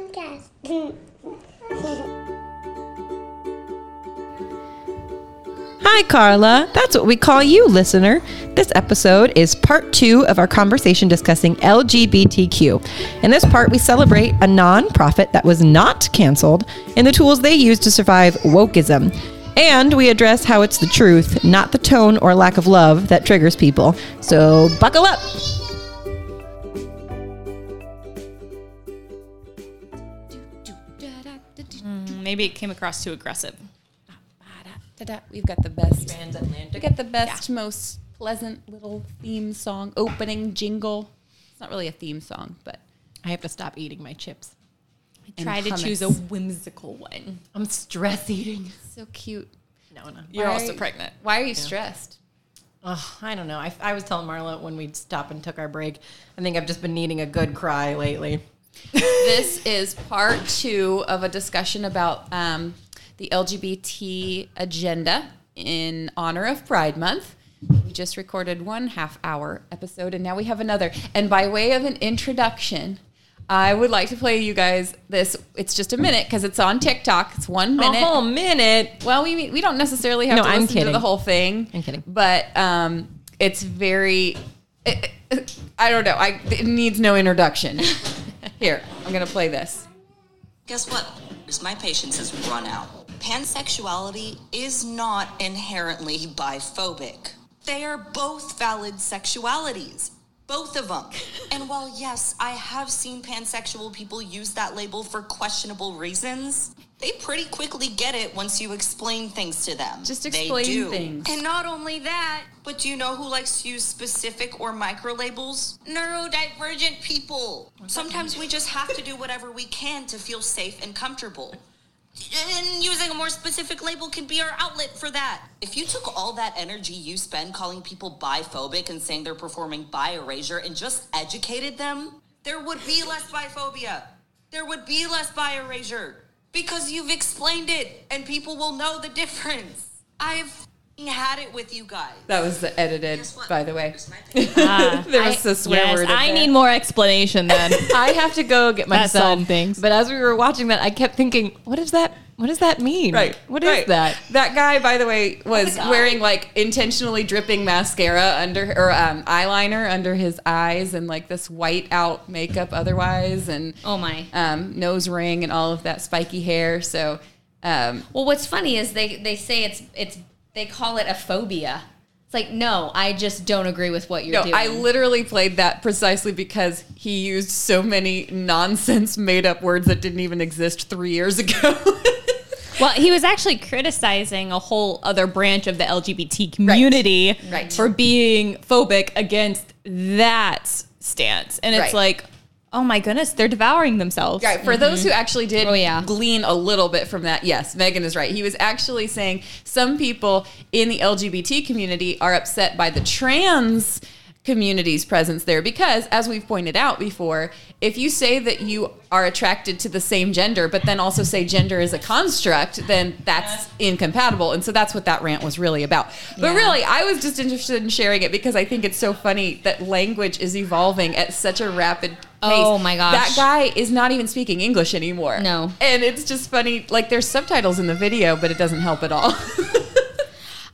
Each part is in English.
podcast. Hi, Carla. That's what we call you, listener. This episode is part two of our conversation discussing LGBTQ. In this part, we celebrate a nonprofit that was not canceled and the tools they use to survive wokeism. And we address how it's the truth, not the tone or lack of love, that triggers people. So buckle up. Maybe it came across too aggressive. We've got the best. We got the best, most pleasant little theme song opening jingle. It's not really a theme song, but I have to stop eating my chips. I Try to choose a whimsical one. I'm stress eating. so cute. No, no. You're Why also are- pregnant. Why are you stressed? Oh, I don't know. I, I was telling Marla when we stopped and took our break. I think I've just been needing a good cry lately. This is part two of a discussion about um, the LGBT agenda in honor of Pride Month. We just recorded one half hour episode and now we have another. And by way of an introduction, I would like to play you guys this. It's just a minute because it's on TikTok. It's one minute. A whole minute. Well, we we don't necessarily have No, to I'm listen to the whole thing. I'm kidding. But um, it's very. It, it- I don't know. I it needs no introduction. Here, I'm gonna play this. Guess what? My patience has run out. Pansexuality is not inherently biphobic. They are both valid sexualities. Both of them. And while, yes, I have seen pansexual people use that label for questionable reasons, they pretty quickly get it once you explain things to them. Just They explain do. things. And not only that, but do you know who likes to use specific or micro labels? Neurodivergent people. Sometimes we just have to do whatever we can to feel safe and comfortable. And using a more specific label can be our outlet for that. If you took all that energy you spend calling people biphobic and saying they're performing bi erasure and just educated them, there would be less biphobia. There would be less bi erasure. Because you've explained it and people will know the difference. I've had it with you guys. That was the edited, by the way. Here's ah, there was a swear yes, word. I there. need more explanation then. I have to go get my That son. things. But as we were watching that, I kept thinking, what is that? What does that mean? Right. What is right. that? That guy, by the way, was guy. wearing like intentionally dripping mascara under or um, eyeliner under his eyes and like this white out makeup otherwise and Oh my. um, nose ring and all of that spiky hair. So um, Well, what's funny is they they say it's it's they call it a phobia. It's like no, I just don't agree with what you're no, doing. I literally played that precisely because he used so many nonsense made up words that didn't even exist three years ago. well, he was actually criticizing a whole other branch of the LGBT community Right. for being phobic against that stance. And it's Right. like, oh my goodness, they're devouring themselves. Right. For those mm-hmm. who actually did Oh, yeah. glean a little bit from that, yes, Megan is right. He was actually saying some people in the LGBT community are upset by the trans community's presence there because, as we've pointed out before, if you say that you are attracted to the same gender, but then also say gender is a construct, then that's incompatible. And so that's what that rant was really about. But really, I was just interested in sharing it because I think it's so funny that language is evolving at such a rapid oh pace. Oh my gosh. That guy is not even speaking English anymore. No. And it's just funny. Like there's subtitles in the video, but it doesn't help at all.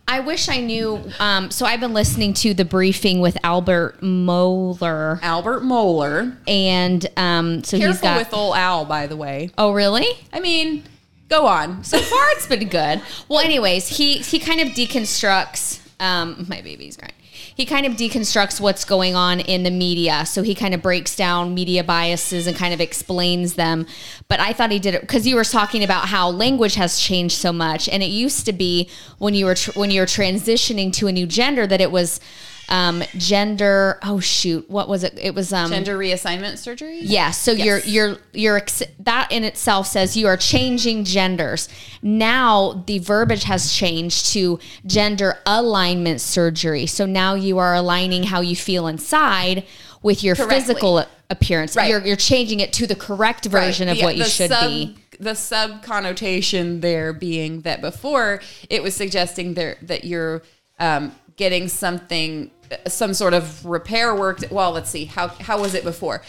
I wish I knew. Um, so I've been listening to the briefing with Albert Mohler, Albert Mohler. and um, so he's Careful got. with old Al, by the way. oh, really? I mean, go on. So far, it's been good. Well, anyways, he he kind of deconstructs. Um, my baby's crying. He kind of deconstructs what's going on in the media. So he kind of breaks down media biases and kind of explains them. But I thought he did it because you were talking about how language has changed so much, and it used to be when you were tr- when you were transitioning to a new gender that it was um, gender. Oh shoot, what was it? It was um, Gender reassignment surgery? yeah, so you're you're you're ex- that in itself says you are changing genders. Now the verbiage has changed to gender alignment surgery. So now you are aligning how you feel inside with your Correctly. physical appearance. Right. You're you're changing it to the correct version of Yeah, what you should sub- be. The sub connotation there being that before it was suggesting there that you're um, getting something, some sort of repair work. Well, let's see how how was it before?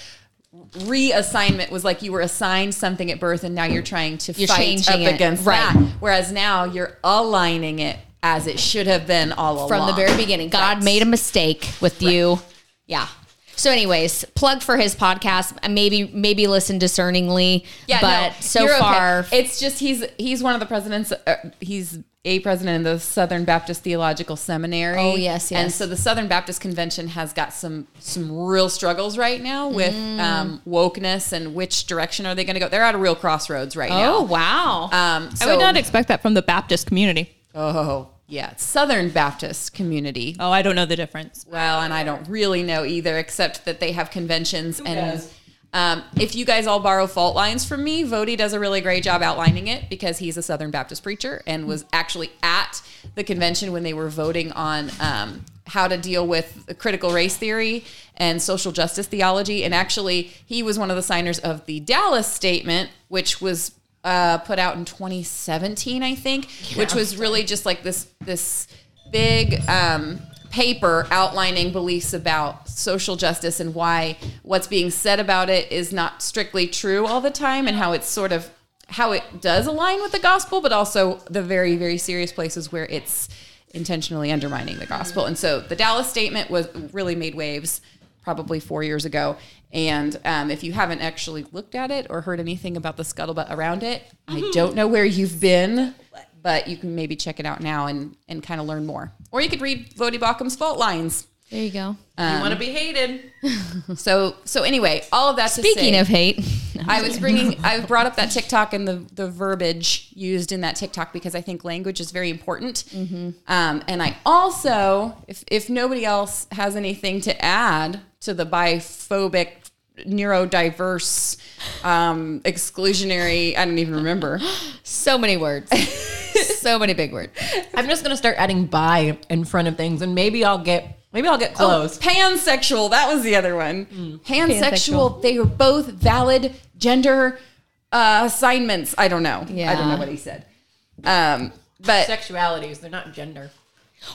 reassignment was like you were assigned something at birth and now you're trying to You're fight up it, against right. that. Whereas now you're aligning it as it should have been all along from along. the very beginning. God Right. made a mistake with you. Yeah. So, anyways, plug for his podcast. Maybe maybe listen discerningly. Yeah, but no, so you're okay. far, it's just he's he's one of the presidents. Uh, he's a president of the Southern Baptist Theological Seminary. Oh, yes, yes. And so the Southern Baptist Convention has got some some real struggles right now with Mm. um, wokeness and which direction are they going to go? They're at a real crossroads right now. oh wow, Um, I would not expect that from the Baptist community. Oh, yeah, Southern Baptist community. Oh, I don't know the difference. Well, and I don't really know either, except that they have conventions. and um, if you guys all borrow fault lines from me, Voddie does a really great job outlining it because he's a Southern Baptist preacher and was actually at the convention when they were voting on um, how to deal with critical race theory and social justice theology. And actually, he was one of the signers of the Dallas Statement, which was uh, put out in 2017, I think, which was really just like this this big um, paper outlining beliefs about social justice and why what's being said about it is not strictly true all the time, and how it's sort of how it does align with the gospel, but also the very very serious places where it's intentionally undermining the gospel. And so the Dallas statement was really made waves probably four years ago. And um, if you haven't actually looked at it or heard anything about the scuttlebutt around it, I don't know where you've been, but you can maybe check it out now and, and kind of learn more. Or you could read Voddie Baucham's Fault Lines. there you go. you want to be hated. So so anyway, all of that to Speaking say- of hate, I was bringing, I brought up that TikTok and the, the verbiage used in that TikTok because I think language is very important. Um, and I also, if, if nobody else has anything to add to the biphobic, neurodiverse, um, exclusionary, I don't even remember. so many words, so many big words. I'm just gonna start adding "by" in front of things, and maybe I'll get maybe I'll get close. Oh, pansexual, that was the other one. Pansexual, they were both valid gender uh, assignments. I don't know. Yeah. I don't know what he said. Um, but Sexualities, they're not gender.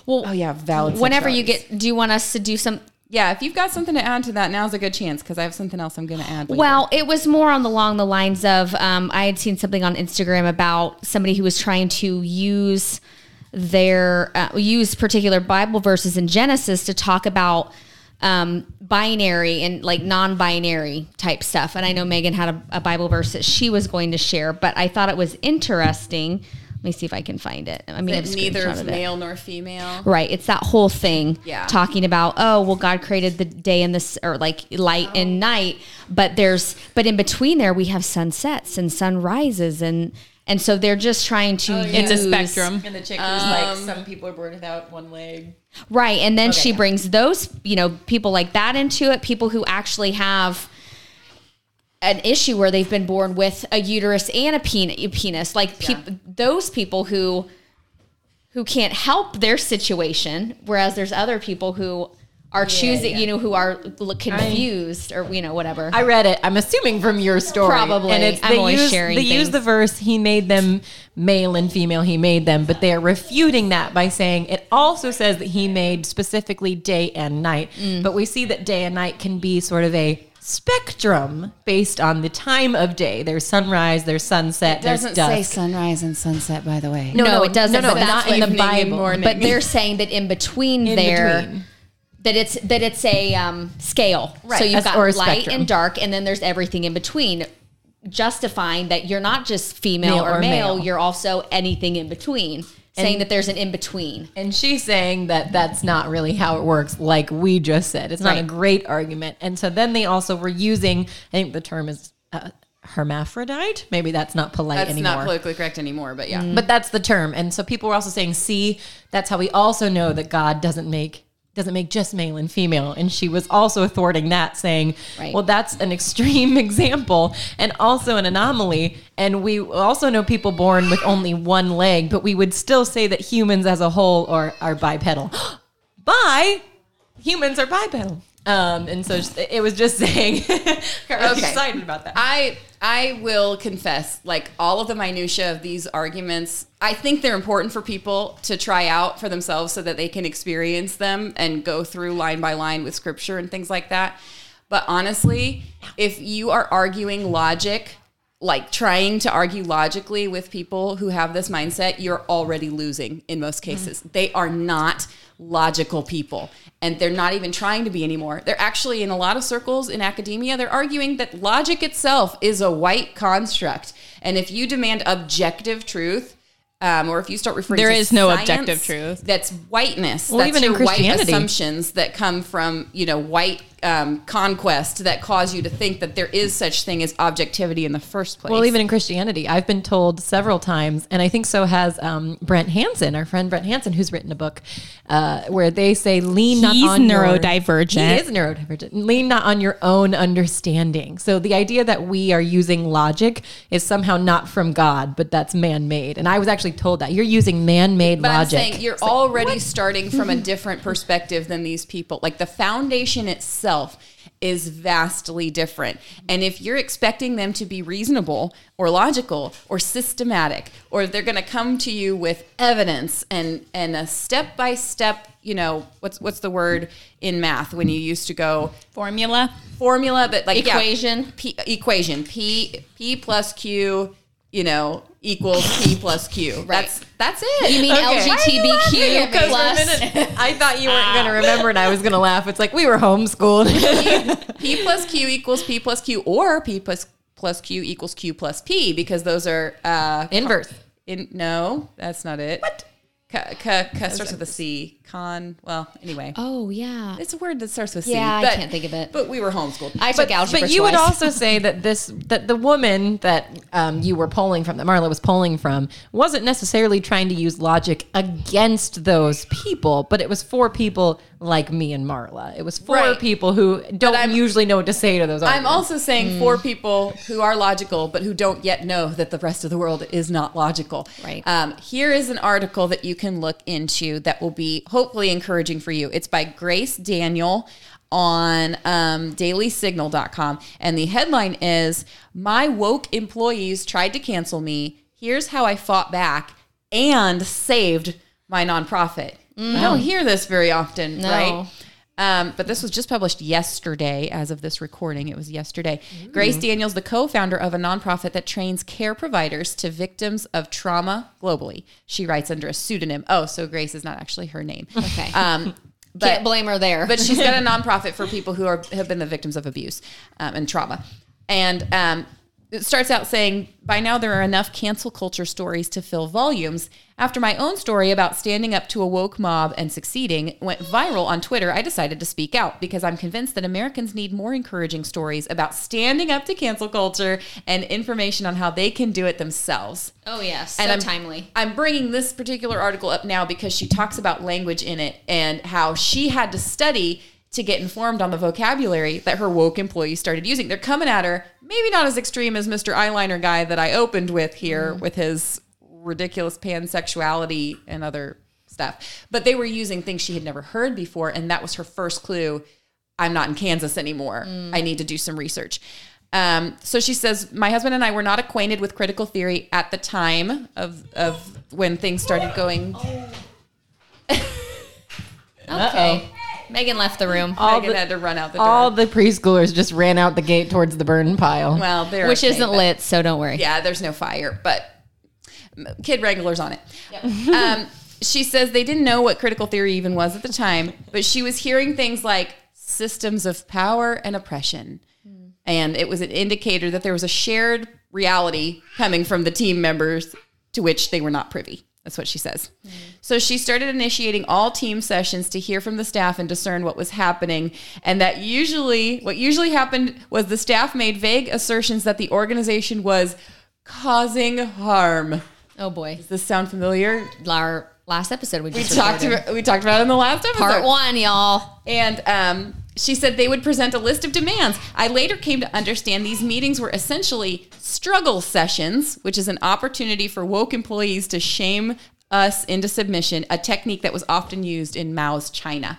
Well, Oh yeah, valid. whenever you get, do you want us to do some? Yeah, if you've got something to add to that, now's a good chance because I have something else I'm going to add. Later. Well, it was more on the along the lines of um, I had seen something on Instagram about somebody who was trying to use their uh, use particular Bible verses in Genesis to talk about um, binary and like non-binary type stuff. And I know Megan had a, a Bible verse that she was going to share, but I thought it was interesting. Let me see if I can find it. I mean, that neither is male nor female. Right. It's that whole thing Yeah. talking about, oh, well, God created the day and this, or like light oh. and night. But there's, but in between there, we have sunsets and sunrises. And, and so they're just trying to oh, It's a spectrum. And the chick who's like, um, some people are born without one leg. Right. And then she brings those, you know, people like that into it, people who actually have an issue where they've been born with a uterus and a pen- penis, like peop- those people who who can't help their situation, whereas there's other people who are choosing, you know, who are confused or you know whatever. I read it. I'm assuming from your story. Probably. And it's I'm they always use, sharing They use the verse, he made them male and female, he made them, but they are refuting that by saying it also says that he made specifically day and night. Mm. But we see that day and night can be sort of a spectrum based on the time of day. There's sunrise, there's sunset, there's dusk. sunrise and sunset, by the way. no, no, it doesn't. no, no, but that's not in the Bible. morning. But they're saying that in between In there, between. that it's that it's a um, scale. Right, So you've as- got or a light spectrum. and dark, and then there's everything in between, justifying that you're not just female Male or, or male, male. you're also anything in between. Saying that there's an in between. And she's saying that that's not really how it works, like we just said. It's not a great argument. And so then they also were using, I think the term is uh, hermaphrodite. Maybe that's not polite That's anymore. not politically correct anymore, but yeah. But that's the term. And so people were also saying, see, that's how we also know that God doesn't make doesn't make just male and female. And she was also thwarting that, saying, Right. well, that's an extreme example and also an anomaly. And we also know people born with only one leg, but we would still say that humans as a whole are, are bipedal. Bi, humans are bipedal. Um, and so it was just saying, I'm really Okay. excited about that. I I will confess, like all of the minutia of these arguments, I think they're important for people to try out for themselves so that they can experience them and go through line by line with scripture and things like that. But honestly, if you are arguing logic, like trying to argue logically with people who have this mindset, you're already losing in most cases. They are not logical people and they're not even trying to be anymore. They're actually in a lot of circles in academia, they're arguing that logic itself is a white construct. And if you demand objective truth, um, or if you start referring There to is no science, objective truth. That's whiteness. Well, that's even in your white Christianity. assumptions that come from you know white um, conquest that cause you to think that there is such thing as objectivity in the first place. Well, even in Christianity, I've been told several times, and I think so has um, Brent Hansen, our friend Brent Hansen, who's written a book uh, where they say lean not He's on your- neurodivergent. He is neurodivergent. Lean not on your own understanding. So the idea that we are using logic is somehow not from God, but that's man-made. And I was actually told that you're using man-made But logic. I'm saying you're already starting from a different perspective than these people. Like the foundation itself is vastly different. And if you're expecting them to be reasonable or logical or systematic, or they're going to come to you with evidence and and a step by step, you know, what's what's the word in math when you used to go Formula. formula, but like yeah, Equation. P, equation P P plus Q, you know, equals P plus Q. Right. That's that's it. You mean LGBTQ Because for a plus? minute, I thought you weren't going to remember, and I was going to laugh. It's like we were homeschooled. P plus Q equals P plus Q, or P plus plus Q equals Q plus P, because those are uh, Inverse. In no, that's not it. What? Ca starts with a C. Con. Well, anyway, Oh yeah. it's a word that starts with C. Yeah, I can't think of it. But we were homeschooled. I took but, algebra but you would also say that this that the woman that um, you were polling from that Marla was polling from wasn't necessarily trying to use logic against those people but it was for people like me and Marla it was for Right. people who don't usually know what to say to those I'm also saying for people who are logical, but who don't yet know that the rest of the world is not logical. Right. Um, here is an article that you can look into that will be hopefully encouraging for you. It's by Grace Daniel on um, dailysignal.com. And the headline is My woke employees tried to cancel me. Here's how I fought back and saved my nonprofit. You don't hear this very often, No. right? Um, but this was just published yesterday, as of this recording. It was yesterday. Grace Daniels, the co founder of a nonprofit that trains care providers to victims of trauma globally. She writes under a pseudonym. Oh, so Grace is not actually her name. Okay. Um, but, Can't blame her there. but she's got a nonprofit for people who are have been the victims of abuse um, and trauma. And um, it starts out saying, by now there are enough cancel culture stories to fill volumes. After my own story about standing up to a woke mob and succeeding went viral on Twitter, I decided to speak out because I'm convinced that Americans need more encouraging stories about standing up to cancel culture and information on how they can do it themselves. oh yes, so And I'm, timely. I'm bringing this particular article up now because she talks about language in it and how she had to study to get informed on the vocabulary that her woke employees started using. They're coming at her, maybe not as extreme as Mr. Eyeliner guy that I opened with here with his ridiculous pansexuality and other stuff, but they were using things she had never heard before. And that was her first clue. I'm not in Kansas anymore. I need to do some research. Um, so she says, my husband and I were not acquainted with critical theory at the time of, of when things started going. Okay. Megan left the room, all Megan the, had to run out the door. all the preschoolers just ran out the gate towards the burn pile well, there, which isn't lit, so don't worry. Yeah, there's no fire, but kid wranglers on it. Um, she says they didn't know what critical theory even was at the time, but she was hearing things like systems of power and oppression. And it was an indicator that there was a shared reality coming from the team members to which they were not privy. That's what she says. So she started initiating all team sessions to hear from the staff and discern what was happening. And that usually, what usually happened was the staff made vague assertions that the organization was causing harm. Oh boy, Does this sound familiar? our last episode we We talked about, we talked about it in the last episode. part one, y'all. And um, she said they would present a list of demands. I later came to understand these meetings were essentially struggle sessions, which is an opportunity for woke employees to shame us into submission, a technique that was often used in Mao's China.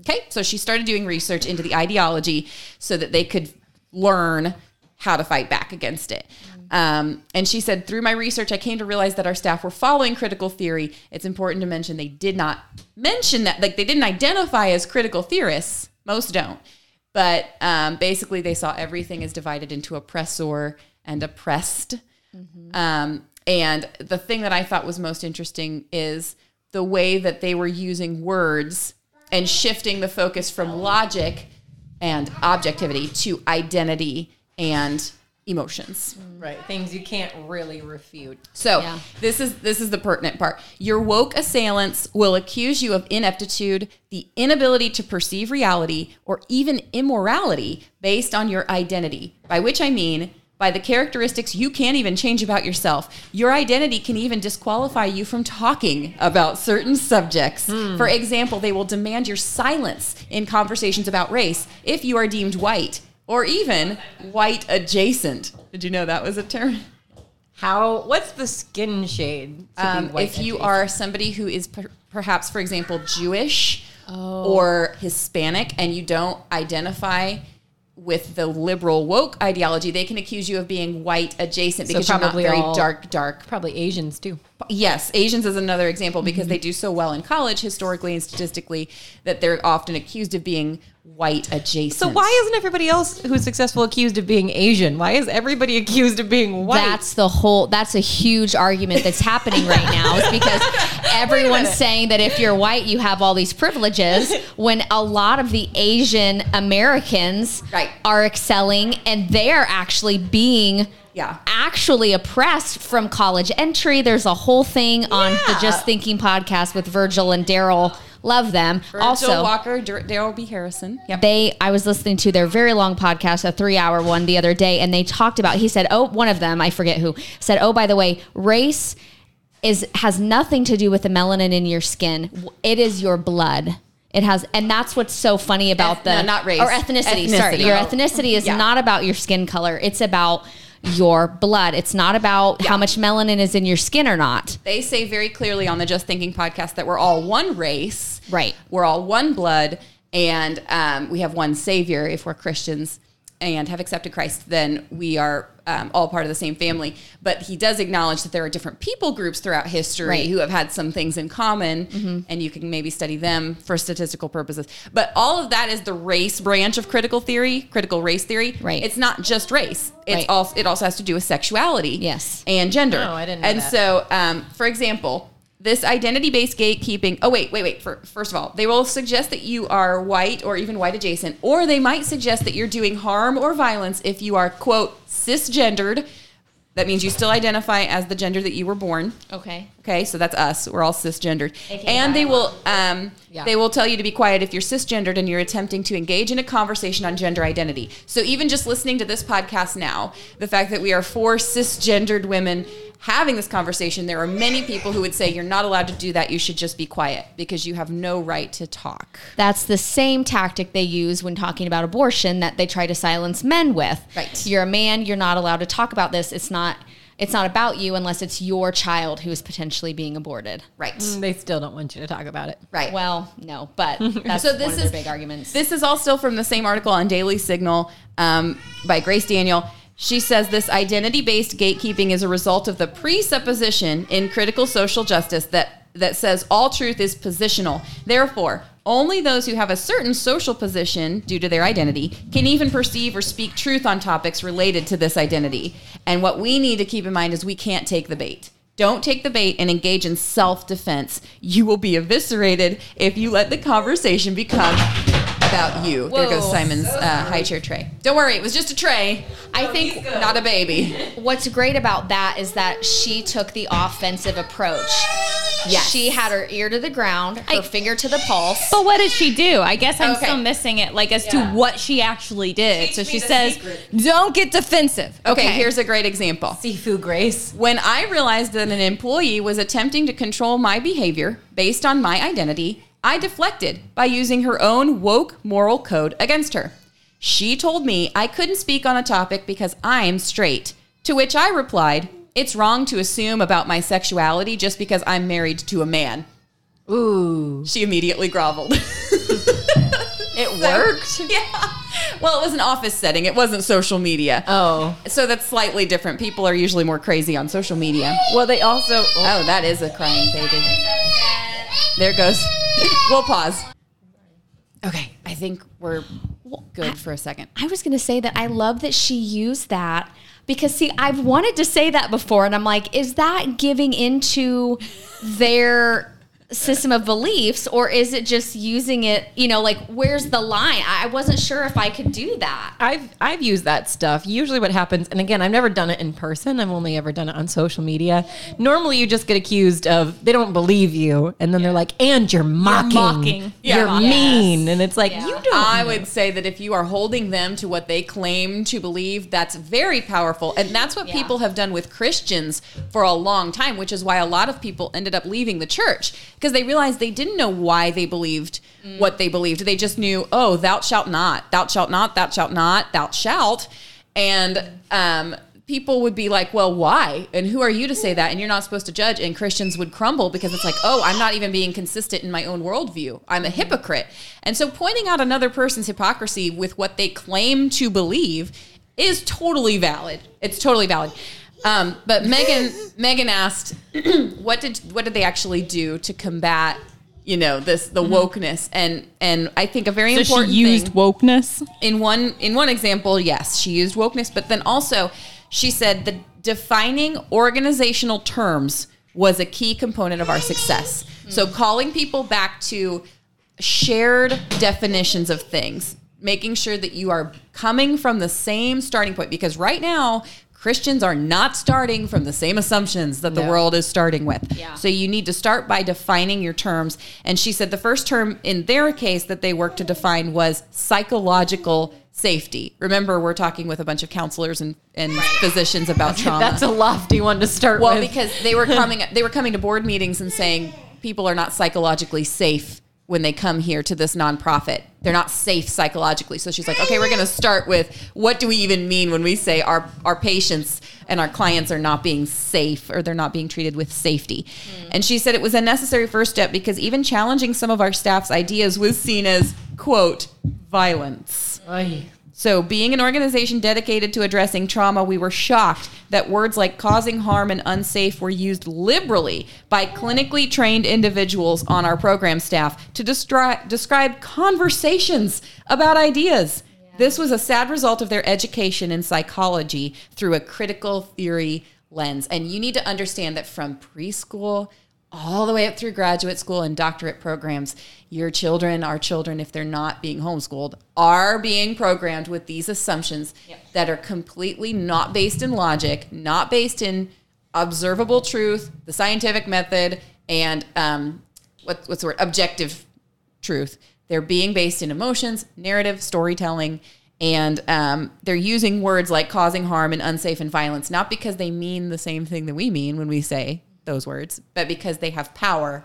Okay, so she started doing research into the ideology so that they could learn how to fight back against it. Um, and she said, through my research, I came to realize that our staff were following critical theory. It's important to mention they did not mention that, like they didn't identify as critical theorists. Most don't. But um, basically, they saw everything as divided into oppressor and oppressed. Um, and the thing that I thought was most interesting is the way that they were using words and shifting the focus from logic and objectivity to identity and emotions. Right. Things you can't really refute. So Yeah. this is this is the pertinent part. Your woke assailants will accuse you of ineptitude, the inability to perceive reality, or even immorality based on your identity. By which I mean by the characteristics you can't even change about yourself. Your identity can even disqualify you from talking about certain subjects. Hmm. For example, they will demand your silence in conversations about race if you are deemed white or even white adjacent. Did you know that was a term? How? What's the skin shade? to be Um, white if you are somebody who is per- perhaps, for example, Jewish Oh. or Hispanic, and you don't identify with the liberal woke ideology, they can accuse you of being white adjacent So because you're not very all- dark, dark. probably Asians too. Yes, Asians is another example because Mm-hmm. they do so well in college, historically and statistically, that they're often accused of being white adjacent. So why isn't everybody else who's successful accused of being Asian? Why is everybody accused of being white? That's the whole. That's a huge argument that's happening right now. Is because everyone's saying that if you're white, you have all these privileges. When a lot of the Asian Americans Right. are excelling, and they're actually being Yeah. actually oppressed from college entry. There's a whole thing on the Just Thinking podcast with Virgil and Darrell. Love them. Virgil also, Walker, Dar- Darrell B. Harrison. Yep. they i was listening to their very long podcast a three hour one the other day and they talked about he said oh one of them i forget who said oh by the way race is has nothing to do with the melanin in your skin it is your blood it has and that's what's so funny about Eth- the no, not race. or ethnicity, sorry Ethnicity. your Oh. ethnicity is Yeah. not about your skin color it's about your blood it's not about how much melanin is in your skin or not They say very clearly on the Just Thinking podcast that we're all one race. Right. We're all one blood, and um, we have one Savior if we're Christians and have accepted Christ, then we are um, all part of the same family. But he does acknowledge that there are different people groups throughout history Right. who have had some things in common, and you can maybe study them for statistical purposes. But all of that is the race branch of critical theory, critical race theory. Right. It's not just race. It's Right. also it also has to do with sexuality. Yes. And gender. Oh, I didn't know And that. so, um, for example, this identity-based gatekeeping. Oh, wait, wait, wait. For, first of all, they will suggest that you are white or even white adjacent, or they might suggest that you're doing harm or violence if you are quote cisgendered. That means you still identify as the gender that you were born. okay Okay, so that's us. We're all cisgendered, and they will um, Yeah. they will tell you to be quiet if you're cisgendered and you're attempting to engage in a conversation on gender identity. So even just listening to this podcast now, the fact that we are four cisgendered women having this conversation, there are many people who would say you're not allowed to do that. You should just be quiet because you have no right to talk. That's the same tactic they use when talking about abortion that they try to silence men with. Right. You're a man, you're not allowed to talk about this. It's not it's not about you unless it's your child who is potentially being aborted. Right. They still don't want you to talk about it. Right. Well, no, but that's So one this of their is- big arguments. This is all still from the same article on Daily Signal um, by Grace Daniel. She says this identity based gatekeeping is a result of the presupposition in critical social justice that, that says all truth is positional. Therefore, only those who have a certain social position due to their identity can even perceive or speak truth on topics related to this identity. And what we need to keep in mind is we can't take the bait. Don't take the bait and engage in self defense. You will be eviscerated if you let the conversation become about you. There goes Simon's uh, high chair tray. Don't worry, it was just a tray. I think Not a baby. what's great about that is that she took the offensive approach. Yes. She had her ear to the ground, her finger to the pulse. But what did she do? I guess I'm Okay. still missing it, like as to what she actually did. Teach so she says, secret. "Don't get defensive." Okay, here's a great example. Sifu Grace. When I realized that an employee was attempting to control my behavior based on my identity, I deflected by using her own woke moral code against her. She told me I couldn't speak on a topic because I'm straight, to which I replied, It's wrong to assume about my sexuality just because I'm married to a man. Ooh. She immediately groveled. It worked. yeah. Well, it was an office setting, it wasn't social media. Oh. So that's slightly different. People are usually more crazy on social media. Well, they also. Oh, oh that is a crying baby. There goes. we'll pause. Okay. I think we're good for a second. I was going to say that I love that she used that because see, I've wanted to say that before, and I'm like, is that giving into their system of beliefs, or is it just using it? You know, like where's the line? I I wasn't sure if I could do that. I've I've used that stuff. Usually, what happens, and again, I've never done it in person. I've only ever done it on social media. Normally, you just get accused of they don't believe you, and then they're like, "And you're mocking, mocking. you're Yeah. mean," and it's like Yeah. you don't. I know. would say that if you are holding them to what they claim to believe, that's very powerful. And that's what Yeah. people have done with Christians for a long time, which is why a lot of people ended up leaving the church because they realized they didn't know why they believed what they believed. They just knew, oh, thou shalt not, thou shalt not, thou shalt not, thou shalt. And um, people would be like, well, why? And who are you to say that? And you're not supposed to judge. And Christians would crumble because it's like, oh, I'm not even being consistent in my own worldview. I'm a hypocrite. And so pointing out another person's hypocrisy with what they claim to believe is totally valid. It's totally valid. Um, but Megan, Megan asked, what did what did they actually do to combat, you know, this the wokeness? And and I think a very So she important used thing, wokeness. in one in one example, yes, she used wokeness, but then also she said the defining organizational terms was a key component of our success. So calling people back to shared definitions of things, making sure that you are coming from the same starting point because right now Christians are not starting from the same assumptions that the No. world is starting with. Yeah. So you need to start by defining your terms. And she said the first term in their case that they worked to define was psychological safety. Remember, we're talking with a bunch of counselors and, and physicians about trauma. That's a lofty one to start well, with. Well, because they were coming they were coming to board meetings and saying people are not psychologically safe when they come here to this nonprofit. They're not safe psychologically. So she's like, okay, we're going to start with what do we even mean when we say our our patients and our clients are not being safe or they're not being treated with safety. Mm. And she said it was a necessary first step because even challenging some of our staff's ideas was seen as quote violence. So, being an organization dedicated to addressing trauma, we were shocked that words like causing harm and unsafe were used liberally by clinically trained individuals on our program staff to destri- describe conversations about ideas. This was a sad result of their education in psychology through a critical theory lens. And you need to understand that from preschool all the way up through graduate school and doctorate programs, your children, our children, if they're not being homeschooled, are being programmed with these assumptions that are completely not based in logic, not based in observable truth, the scientific method, and um, what, what's the word? Objective truth. They're being based in emotions, narrative, storytelling, and um, they're using words like causing harm and unsafe and violence, not because they mean the same thing that we mean when we say those words, but because they have power.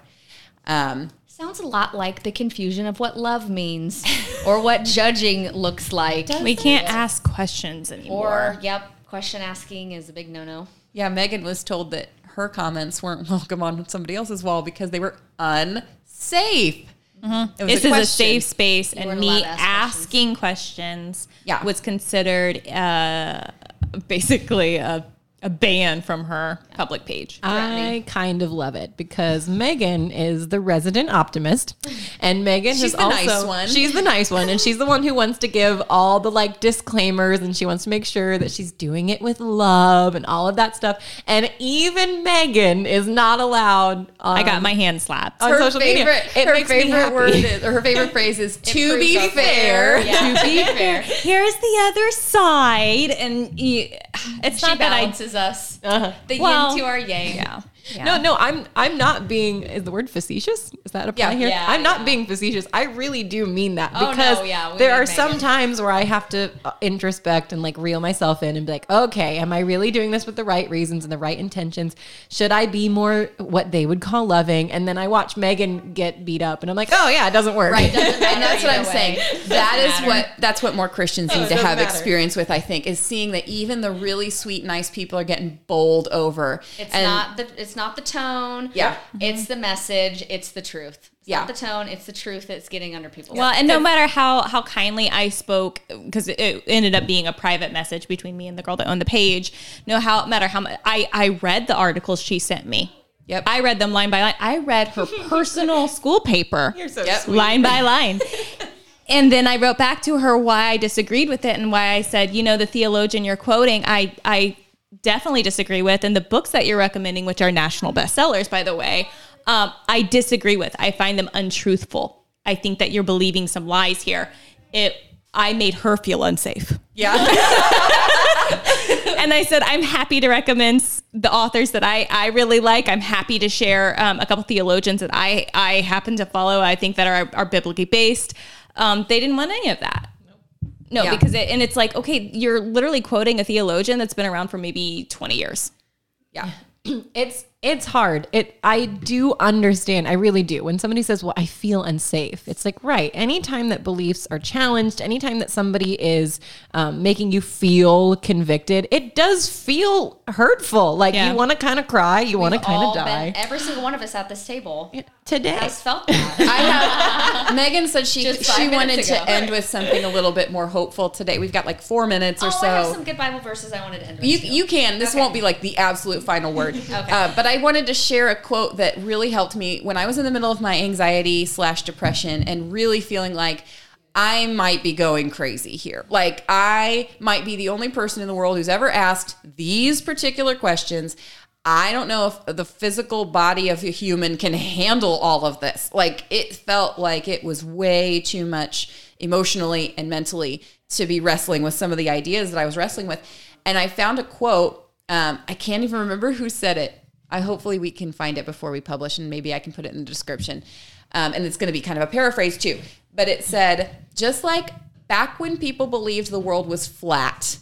Um, Sounds a lot like the confusion of what love means or what judging looks like. We can't ask questions anymore. Or, yep, question asking is a big no no. yeah, Megan was told that her comments weren't welcome on somebody else's wall because they were unsafe. It was this is a safe space, weren't and me to ask questions. asking questions, Yeah. was considered uh, basically a, a ban from her public page. I kind of love it because Megan is the resident optimist, and Megan She's has the also nice one. she's the nice one, and she's the one who wants to give all the like disclaimers, and she wants to make sure that she's doing it with love and all of that stuff. And even Megan is not allowed. On, I got my hand slapped. on her social media. favorite, It her makes me favorite happy. word is, or her favorite phrase is to be proves fair. Yeah, to be fair. Here's the other side, and you, it's She not that I. balances us. Uh-huh. The Well, yin to our yang. Yeah. Yeah. No, no, I'm I'm not being is the word facetious? Is that apply Yeah. here? Yeah, I'm not being facetious. I really do mean that Oh, no, because yeah, there are some Megan. times where I have to uh, introspect and like reel myself in and be like, okay, am I really doing this with the right reasons and the right intentions? Should I be more what they would call loving? And then I watch Megan get beat up and I'm like, oh yeah, it doesn't work. Right, doesn't matter and that's what I'm either saying. way. That is matter. what that's what more Christians Oh, need to have matter. experience with. I think is seeing that even the really sweet, nice people are getting bowled over. It's And- not the it's not the tone. Yeah. It's the message. It's the truth. It's Yeah. not the tone. It's the truth that's getting under people's. Well, and no matter how how kindly I spoke, because it, it ended up being a private message between me and the girl that owned the page. No, how matter how much I I read the articles she sent me. Yep. I read them line by line. I read her personal school paper. You're so Yep. sweet. line by line. and then I wrote back to her why I disagreed with it and why I said, you know, the theologian you're quoting, I I definitely disagree with, and the books that you're recommending, which are national bestsellers, by the way, um, I disagree with. I find them untruthful. I think that you're believing some lies here. It I made her feel unsafe. Yeah. and I said, I'm happy to recommend the authors that I, I really like. I'm happy to share um, a couple theologians that I, I happen to follow, I think that are, are biblically based. Um, they didn't want any of that. No, Yeah. because it, and it's like, okay, you're literally quoting a theologian that's been around for maybe 20 years. yeah. It's it's hard. It I do understand. I really do. When somebody says, "Well, I feel unsafe," it's like right. Anytime that beliefs are challenged, anytime that somebody is um, making you feel convicted, it does feel hurtful. Like Yeah. you want to kind of cry, you want to kind of die. been- every single one of us at this table Today, has felt that. I have. Megan said she she wanted minutes to end with something a little bit more hopeful today. We've got like four minutes or oh, so. I have some good Bible verses I wanted to end with. You too. you can. This Okay. won't be like the absolute final word. Uh, but I wanted to share a quote that really helped me when I was in the middle of my anxiety slash depression and really feeling like I might be going crazy here. Like I might be the only person in the world who's ever asked these particular questions. I don't know if the physical body of a human can handle all of this. Like it felt like it was way too much emotionally and mentally to be wrestling with some of the ideas that I was wrestling with. And I found a quote. Um, I can't even remember who said it. I hopefully we can find it before we publish, and maybe I can put it in the description. Um, and it's going to be kind of a paraphrase too. But it said, just like back when people believed the world was flat,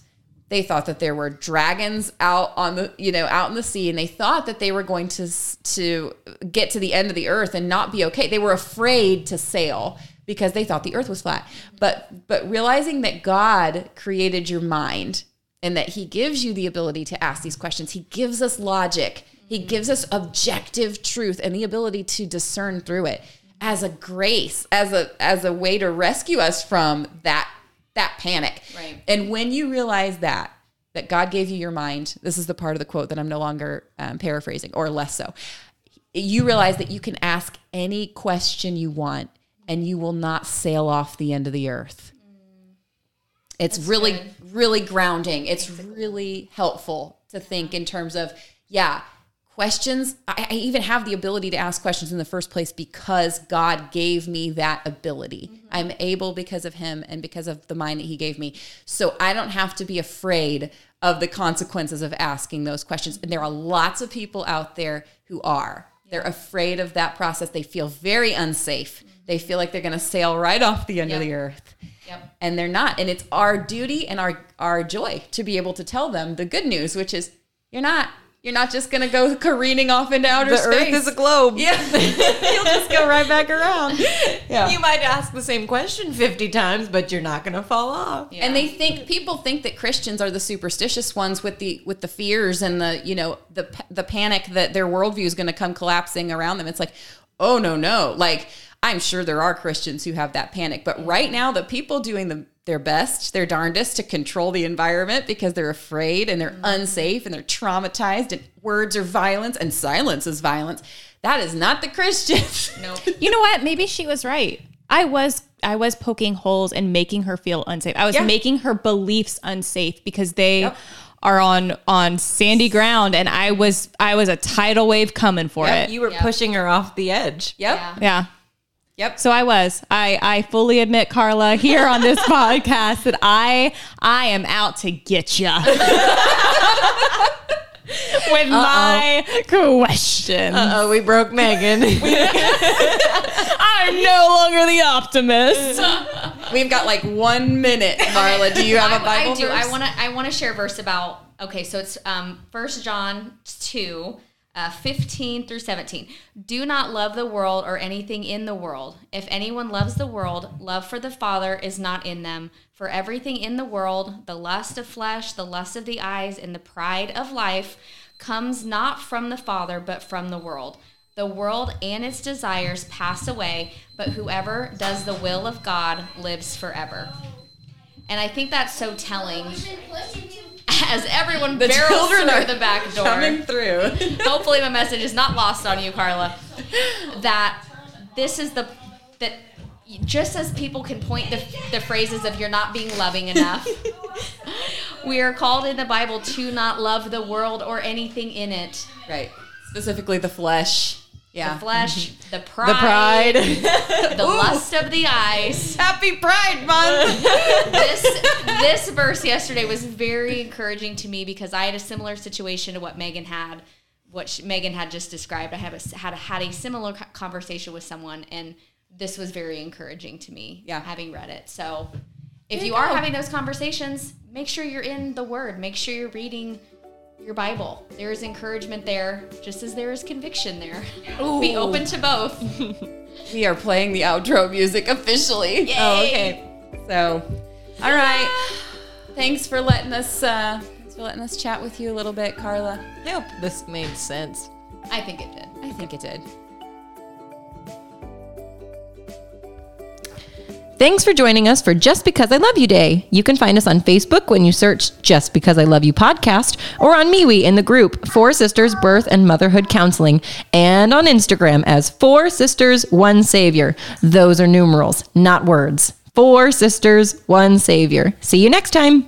they thought that there were dragons out on the you know out in the sea and they thought that they were going to to get to the end of the earth and not be okay they were afraid to sail because they thought the earth was flat but but realizing that god created your mind and that he gives you the ability to ask these questions he gives us logic he gives us objective truth and the ability to discern through it as a grace as a as a way to rescue us from that that panic Right. and when you realize that, that God gave you your mind, this is the part of the quote that I'm no longer um, paraphrasing, or less so. You realize that you can ask any question you want and you will not sail off the end of the earth. It's really, really grounding. It's really helpful to think in terms of, yeah, questions. I, I even have the ability to ask questions in the first place because God gave me that ability. Mm-hmm. I'm able because of Him and because of the mind that He gave me. So I don't have to be afraid of the consequences of asking those questions. And there are lots of people out there who are. They're afraid of that process. They feel very unsafe. Mm-hmm. They feel like they're going to sail right off the end of the earth Yep. and they're not and it's our duty and our our joy to be able to tell them the good news which is you're not you're not just going to go careening off into outer the space Earth is a globe. yeah You'll just go right back around. Yeah. You might ask the same question 50 times, but you're not going to fall off. and they think people think that Christians are the superstitious ones with the with the fears and the you know the the panic that their worldview is going to come collapsing around them. It's like, oh no no, like I'm sure there are Christians who have that panic, but right now the people doing the their best, their darndest to control the environment because they're afraid and they're mm-hmm. unsafe and they're traumatized and words are violence and silence is violence. That is not the Christians. Nope. You know what? Maybe she was right. I was I was poking holes and making her feel unsafe. I was Yeah. making her beliefs unsafe because they Yep. Are on on sandy ground and I was I was a tidal wave coming for Yep, it. You were pushing her off the edge. Yep. Yeah. yeah. Yep. So I was. I I fully admit Carla here on this podcast that I I am out to get you. With my question. Oh, we broke Megan. I'm no longer the optimist. We've got like one minute, Marla. Do you have a I, Bible I do. verse? I want to. I want to share a verse about. Okay, so it's um First John two. Uh, 15 through 17. Do not love the world or anything in the world. If anyone loves the world, love for the Father is not in them. For everything in the world, the lust of flesh, the lust of the eyes, and the pride of life, comes not from the Father, but from the world. The world and its desires pass away, but whoever does the will of God lives forever. And I think that's so telling as everyone The barrels children through are the back door. Coming through. Hopefully, my message is not lost on you, Carla. That this is the that just as people can point the, the phrases of you're not being loving enough, we are called in the Bible to not love the world or anything in it. Right. Specifically the flesh. Yeah. The flesh, mm-hmm. the The pride, pride. the lust of the eyes. Happy Pride Month. this this verse yesterday was very encouraging to me because I had a similar situation to what Megan had, what she, Megan had just described. I have a, had a, had a similar conversation with someone, and this was very encouraging to me. Yeah. having read it. So, if There you you are having those conversations, make sure you're in the Word. Make sure you're reading your Bible. There is encouragement there, just as there is conviction there. Be open to both. We are playing the outro music officially. Oh, okay. So, all right. Thanks for letting us. Uh, thanks for letting us chat with you a little bit, Carla. I hope this made sense. I think it did. I think it did. Thanks for joining us for Just Because I Love You Day. You can find us on Facebook when you search Just Because I Love You podcast or on MeWe in the group Four Sisters Birth and Motherhood Counseling and on Instagram as Four Sisters One Savior. Those are numerals, not words. Four Sisters One Savior. See you next time.